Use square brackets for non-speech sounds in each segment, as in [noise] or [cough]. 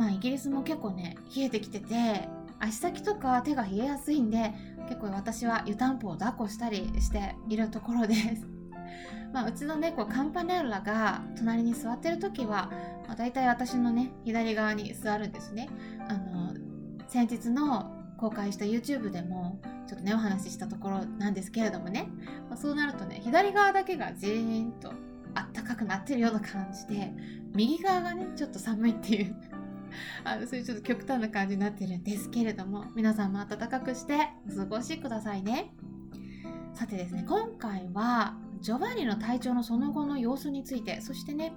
まあイギリスも結構ね、冷えてきてて、足先とか手が冷えやすいんで、結構私は湯たんぽを抱っこしたりしているところです。[laughs] まあ、うちの猫カンパネラが隣に座ってる時は、まあ、大体私のね左側に座るんですね。あの先日の公開した YouTube でもちょっとねお話ししたところなんですけれどもね、まあ、そうなるとね左側だけがジーンとあったかくなってるような感じで右側がねちょっと寒いっていう [laughs] あのそういうちょっと極端な感じになってるんですけれども皆さんも暖かくしてお過ごしくださいね。さてですね今回はジョバンニの体調のその後の様子についてそしてね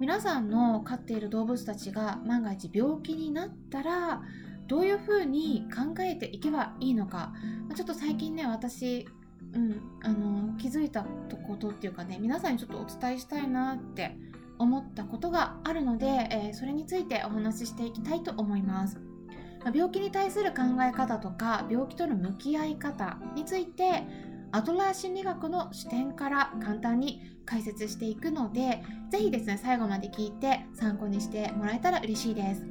皆さんの飼っている動物たちが万が一病気になったらどういうふうに考えていけばいいのか。ちょっと最近ね私、うん、あの気づいたことっていうかね皆さんにちょっとお伝えしたいなって思ったことがあるので、えー、それについてお話ししていきたいと思います。病気に対する考え方とか病気との向き合い方についてアドラー心理学の視点から簡単に解説していくのでぜひですね最後まで聞いて参考にしてもらえたら嬉しいです。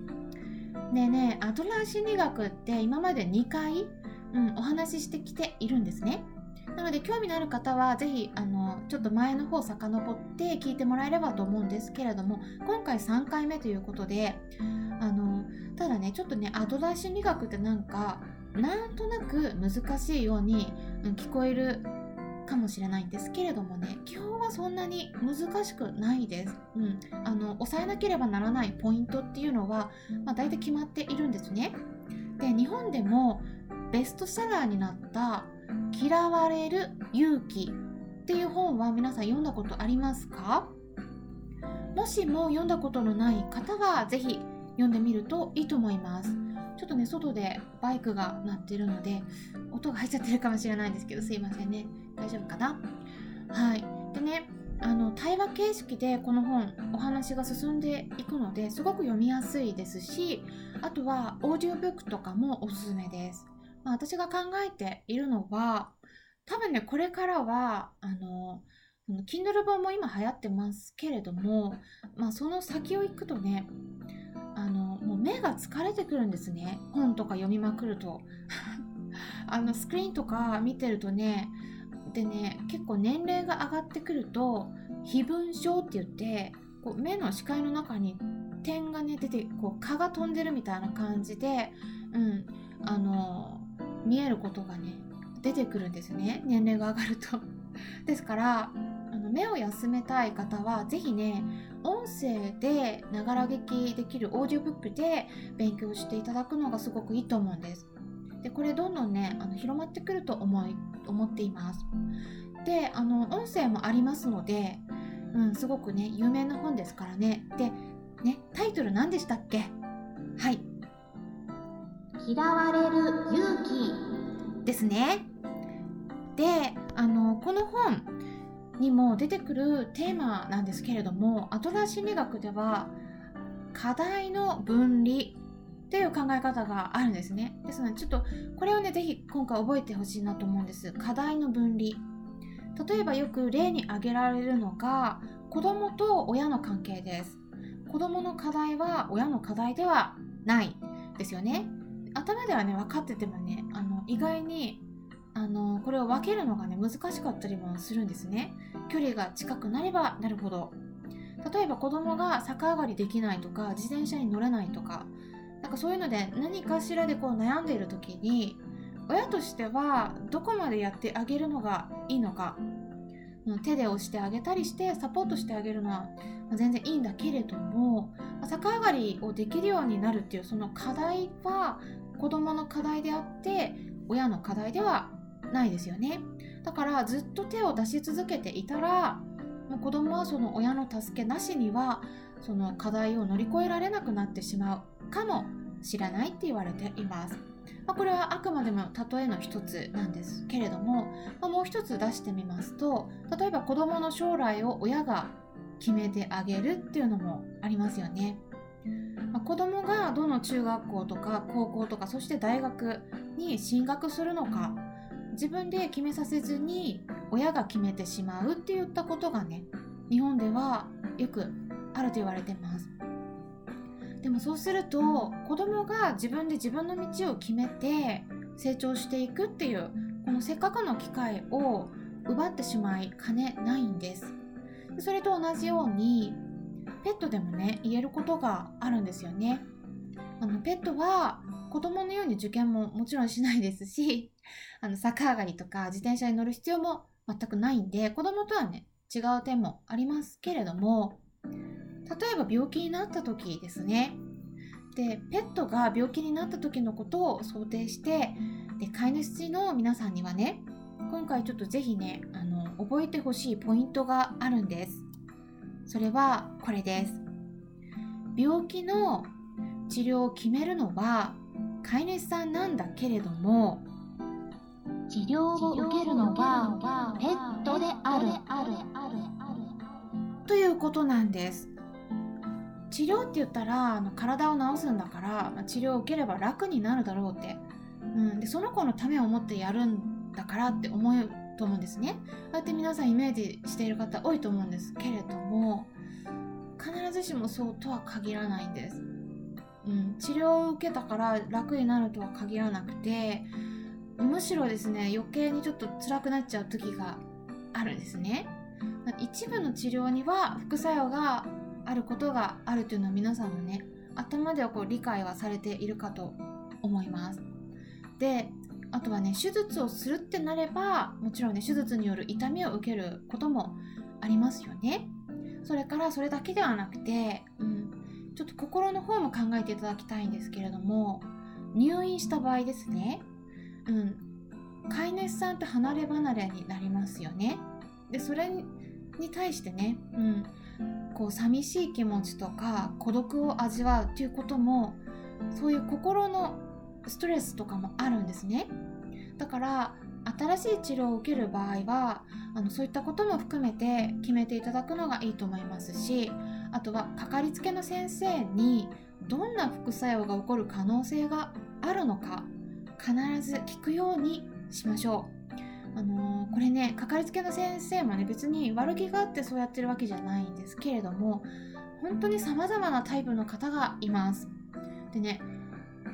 ねえねえアドラー心理学って今まで2回、うん、お話ししてきているんですね。なので興味のある方はぜひあのちょっと前の方を遡って聞いてもらえればと思うんですけれども今回3回目ということであのただねちょっとねアドラー心理学ってなんかなんとなく難しいように、聞こえるかもしれないんですけれどもね基本はそんなに難しくないです、うん、あの抑えなければならないポイントっていうのは、まあ、大体決まっているんですね。で日本でもベストセラーになった「嫌われる勇気」っていう本は皆さん読んだことありますか？もしも読んだことのない方は是非読んでみるといいと思います。ちょっとね外でバイクが鳴ってるので音が入っちゃってるかもしれないんですけどすいませんね。大丈夫かな？はい。でねあの対話形式でこの本お話が進んでいくのですごく読みやすいですしあとはオーディオブックとかもおすすめです、まあ、私が考えているのは多分ねこれからはあの Kindle 本も今流行ってますけれども、まあ、その先を行くとねあのもう目が疲れてくるんですね。本とか読みまくると。[laughs] あのスクリーンとか見てるとねでね結構年齢が上がってくると非分症って言ってこう目の視界の中に点がね出てこう蚊が飛んでるみたいな感じで、うん、あの見えることがね出てくるんですね年齢が上がると。[laughs] ですからあの目を休めたい方は是非ね音声でながら聞きできるオーディオブックで勉強していただくのがすごくいいと思うんです。でこれどんどんねあの広まってくると思い思っています。であの音声もありますので、うん、すごくね有名な本ですからね。でねタイトル何でしたっけ？はい嫌われる勇気。ですね。であのこの本にも出てくるテーマなんですけれどもアトラー心理学では課題の分離っていう考え方があるんですね。ですのでちょっとこれをね是非今回覚えてほしいなと思うんです。課題の分離。例えばよく例に挙げられるのが子供と親の関係です。子供の課題は親の課題ではないですよね。頭ではね分かっててもねあの意外にあのこれを分けるのがね難しかったりもするんですね。距離が近くなればなるほど。例えば子供が逆上がりできないとか自転車に乗れないとかなんかそういうので何かしらでこう悩んでいる時に親としてはどこまでやってあげるのがいいのか手で押してあげたりしてサポートしてあげるのは全然いいんだけれども逆上がりをできるようになるっていうその課題は子供の課題であって親の課題ではないですよねだからずっと手を出し続けていたらもう子供はその親の助けなしにはその課題を乗り越えられなくなってしまうかもしれないって言われています。まあ、これはあくまでも例えの一つなんですけれども、まあ、もう一つ出してみますと例えば子どもの将来を親が決めてあげるっていうのもありますよね。子どもがどの中学校とか高校とかそして大学に進学するのか自分で決めさせずに親が決めてしまうっていったことがね日本ではよくあると言われてます。でもそうすると子供が自分で自分の道を決めて成長していくっていうこのせっかくの機会を奪ってしまいかねないんです。それと同じようにペットでもね言えることがあるんですよね。あのペットは子供のように受験ももちろんしないですし [laughs] あの逆上がりとか自転車に乗る必要も全くないんで子供とはね違う点もありますけれども例えば病気になった時ですね。でペットが病気になった時のことを想定してで飼い主の皆さんにはね今回ちょっとぜひねあの覚えてほしいポイントがあるんです。それはこれです。病気の治療を決めるのは飼い主さんなんだけれども治療を受けるのはペットである。ということなんです。治療って言ったらあの体を治すんだから、まあ、治療を受ければ楽になるだろうって、うん、でその子のためを思ってやるんだからって思うと思うんですね。こうやって皆さんイメージしている方多いと思うんですけれども必ずしもそうとは限らないんです、うん、治療を受けたから楽になるとは限らなくてむしろですね余計にちょっと辛くなっちゃう時があるんですね。一部の治療には副作用があることがあるというのは皆さんもね頭ではこう理解はされているかと思います。であとはね手術をするってなればもちろんね手術による痛みを受けることもありますよねそれからそれだけではなくて、うん、ちょっと心の方も考えていただきたいんですけれども入院した場合ですねうん、飼い主さんと離れ離れになりますよね。でそれに対してね、うん、こう寂しい気持ちとか孤独を味わうっていうこともそういう心のストレスとかもあるんですね。だから新しい治療を受ける場合はあのそういったことも含めて決めていただくのがいいと思いますしあとはかかりつけの先生にどんな副作用が起こる可能性があるのか必ず聞くようにしましょう。あのー、これねかかりつけの先生もね別に悪気があってそうやってるわけじゃないんですけれども本当に様々なタイプの方がいます。でね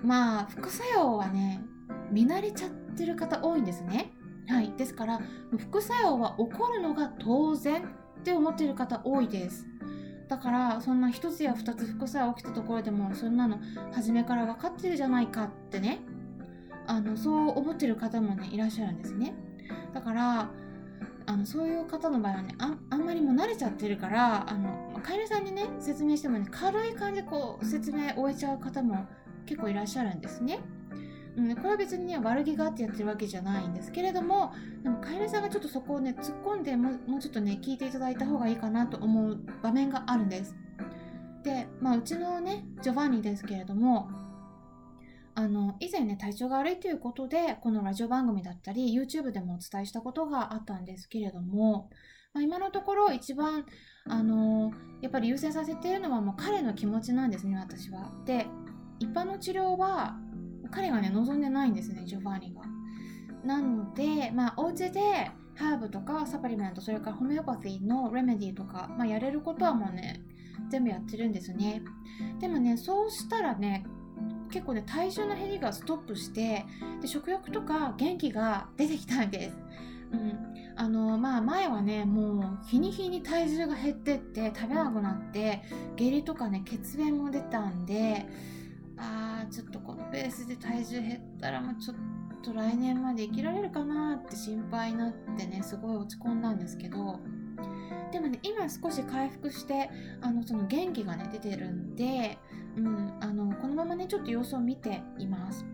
まあ副作用はね見慣れちゃってる方多いんですね。はい、ですから副作用は起こるのが当然って思ってる方多いです。だからそんな1つや2つ副作用起きたところでもそんなの初めから分かってるじゃないかってねあのそう思ってる方もねいらっしゃるんですねだからあのそういう方の場合はねあんまりもう慣れちゃってるからあのカエルさんにね説明してもね軽い感じでこう説明終えちゃう方も結構いらっしゃるんですね。うん、これは別にね悪気があってやってるわけじゃないんですけれどもでもカエルさんがちょっとそこをね突っ込んでももうちょっとね聞いていただいた方がいいかなと思う場面があるんです。で、まあ、うちのねジョバンニですけれどもあの以前ね体調が悪いということでこのラジオ番組だったり YouTube でもお伝えしたことがあったんですけれども、まあ、今のところ一番あのやっぱり優先させているのはもう彼の気持ちなんですね私は。で一般の治療は彼がね望んでないんですねジョバーニが。なので、まあ、お家でハーブとかサプリメントそれからホメオパシーのレメディとか、まあ、やれることはもうね全部やってるんですね。でもねそうしたらね結構ね体重の減りがストップしてで食欲とか元気が出てきたんです。うん、あのまあ前はねもう日に日に体重が減ってって食べなくなって下痢とかね血便も出たんであーちょっとこのペースで体重減ったらもうちょっと来年まで生きられるかなって心配になってねすごい落ち込んだんですけどでもね今少し回復してあのその元気がね出てるんで、うん、あのこのままねちょっと様子を見ています。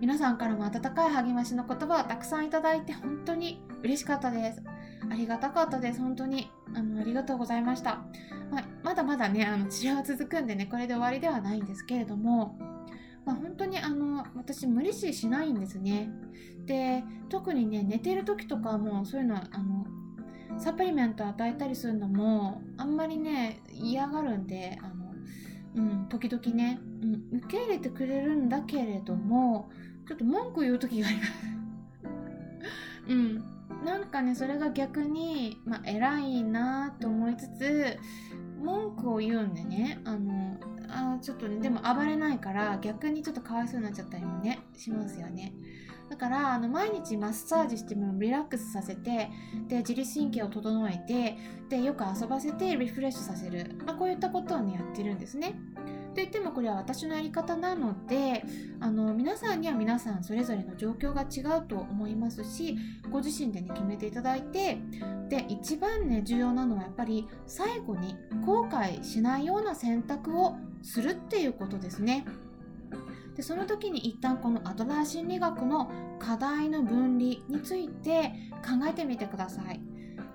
皆さんからも温かい励ましの言葉をたくさんいただいて本当に嬉しかったです。ありがたかったです本当に。あのありがとうございました、まあまだまだねあの治療は続くんでねこれで終わりではないんですけれども、まあ、本当にあの私無理ししないんですね。で特にね寝てる時とかもそういうのあのサプリメント与えたりするのもあんまりね嫌がるんであの、うん、時々ね、うん、受け入れてくれるんだけれどもちょっと文句言う時があります。うん。なんかねそれが逆に、まあ、偉いなと思いつつ文句を言うんでねあのあちょっと、ね、でも暴れないから逆にちょっとかわいそうになっちゃったりもねしますよね。だからあの毎日マッサージしてもリラックスさせてで自律神経を整えてでよく遊ばせてリフレッシュさせる、まあ、こういったことをねやってるんですね。といってもこれは私のやり方なのであの皆さんには皆さんそれぞれの状況が違うと思いますしご自身でね決めていただいてで一番ね重要なのはやっぱり最後に後悔しないような選択をするっていうことですね。でその時に一旦このアドラー心理学の課題の分離について考えてみてください。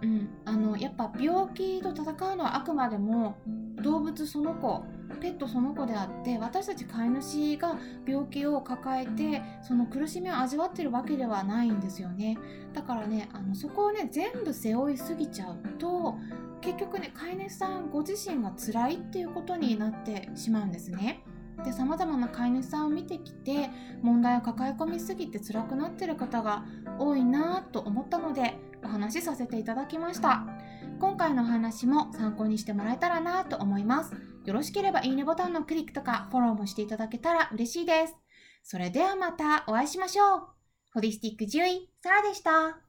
うん、あのやっぱ病気と戦うのはあくまでも動物その子ペットその子であって私たち飼い主が病気を抱えてその苦しみを味わってるわけではないんですよね。だからねあのそこをね全部背負いすぎちゃうと結局ね飼い主さんご自身が辛いっていうことになってしまうんですね。で様々な飼い主さんを見てきて問題を抱え込みすぎて辛くなってる方が多いなと思ったのでお話しさせていただきました今回のお話も参考にしてもらえたらなと思いますよろしければいいねボタンのクリックとかフォローもしていただけたら嬉しいです。それではまたお会いしましょう。ホリスティック獣医、サラでした。